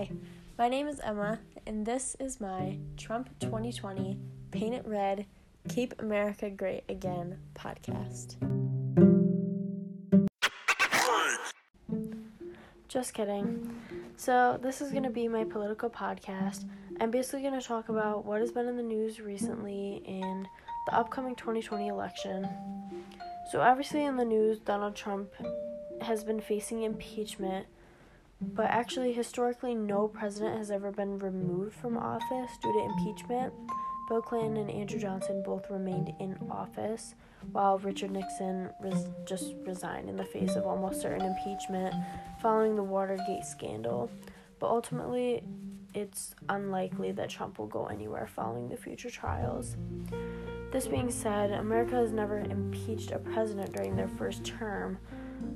Hi, my name is Emma, and this is my Trump 2020 Paint It Red, Keep America Great Again podcast. Just kidding. So, this is going to be my political podcast. I'm basically going to talk about what has been in the news recently and the upcoming 2020 election. So, obviously, in the news, Donald Trump has been facing impeachment but actually, historically, no president has ever been removed from office due to impeachment. Bill Clinton and Andrew Johnson both remained in office, while Richard Nixon res- just resigned in the face of almost certain impeachment following the Watergate scandal. But ultimately, it's unlikely that Trump will go anywhere following the future trials. This being said, America has never impeached a president during their first term,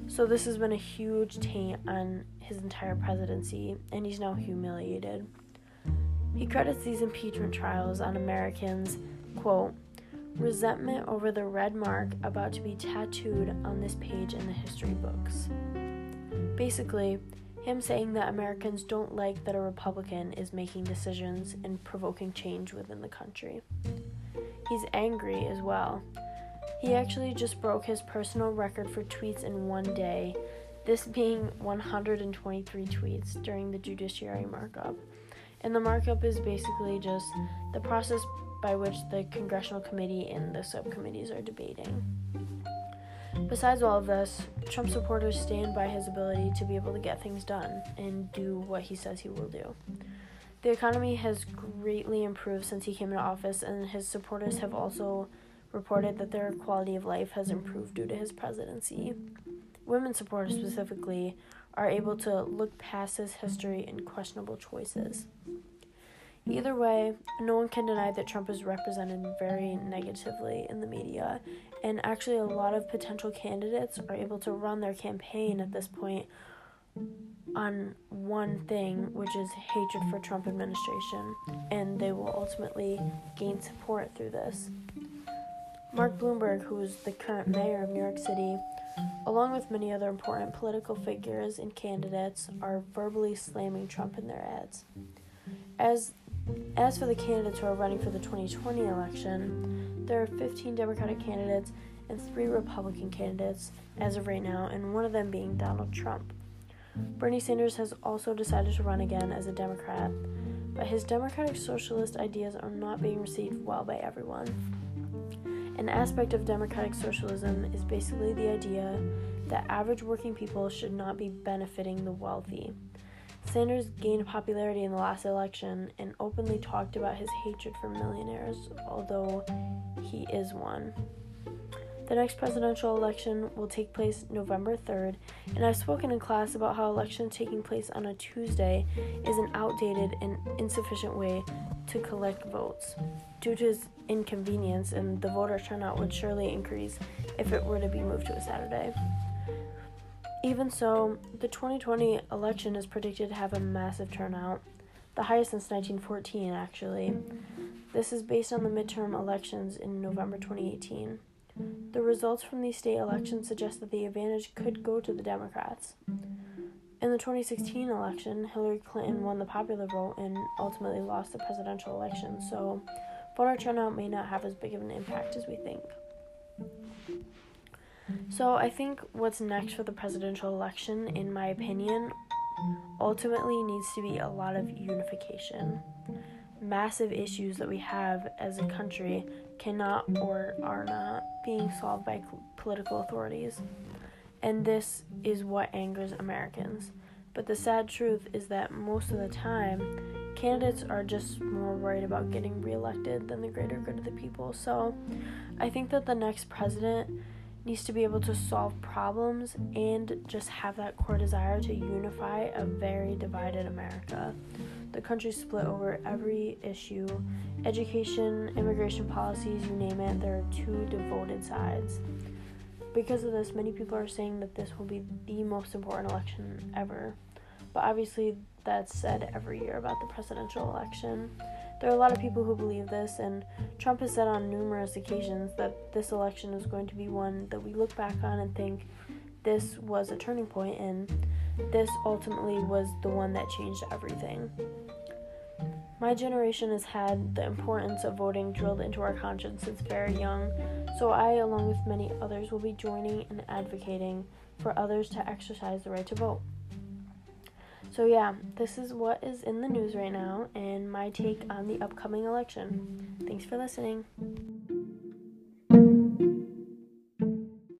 so this has been a huge taint on his entire presidency, and he's now humiliated. He credits these impeachment trials on Americans, quote, resentment over the red mark about to be tattooed on this page in the history books. Basically, him saying that Americans don't like that a Republican is making decisions and provoking change within the country. He's angry as well. He actually just broke his personal record for tweets in one day this being 123 tweets during the judiciary markup. And the markup is basically just the process by which the congressional committee and the subcommittees are debating. Besides all of this, Trump supporters stand by his ability to be able to get things done and do what he says he will do. The economy has greatly improved since he came into office, and his supporters have also reported that their quality of life has improved due to his presidency women supporters specifically are able to look past his history and questionable choices. Either way, no one can deny that Trump is represented very negatively in the media, and actually, a lot of potential candidates are able to run their campaign at this point on one thing, which is hatred for Trump administration, and they will ultimately gain support through this. Mark Bloomberg, who is the current mayor of New York City, along with many other important political figures and candidates, are verbally slamming Trump in their ads. As as for the candidates who are running for the 2020 election, there are 15 Democratic candidates and three Republican candidates as of right now, and one of them being Donald Trump. Bernie Sanders has also decided to run again as a Democrat, but his democratic socialist ideas are not being received well by everyone. An aspect of democratic socialism is basically the idea that average working people should not be benefiting the wealthy. Sanders gained popularity in the last election and openly talked about his hatred for millionaires, although he is one. The next presidential election will take place November 3rd, and I've spoken in class about how elections taking place on a Tuesday is an outdated and insufficient way to collect votes due to its inconvenience, and the voter turnout would surely increase if it were to be moved to a Saturday. Even so, the 2020 election is predicted to have a massive turnout, the highest since 1914, actually. This is based on the midterm elections in November 2018. The results from these state elections suggest that the advantage could go to the Democrats. In the 2016 election, Hillary Clinton won the popular vote and ultimately lost the presidential election, so voter turnout may not have as big of an impact as we think. So, I think what's next for the presidential election, in my opinion, ultimately needs to be a lot of unification. Massive issues that we have as a country cannot or are not being solved by political authorities. And this is what angers Americans. But the sad truth is that most of the time, candidates are just more worried about getting reelected than the greater good of the people. So I think that the next president needs to be able to solve problems and just have that core desire to unify a very divided America. The country's split over every issue education, immigration policies, you name it, there are two devoted sides. Because of this, many people are saying that this will be the most important election ever. But obviously, that's said every year about the presidential election. There are a lot of people who believe this, and Trump has said on numerous occasions that this election is going to be one that we look back on and think this was a turning point, and this ultimately was the one that changed everything. My generation has had the importance of voting drilled into our conscience since very young, so I, along with many others, will be joining and advocating for others to exercise the right to vote. So, yeah, this is what is in the news right now and my take on the upcoming election. Thanks for listening.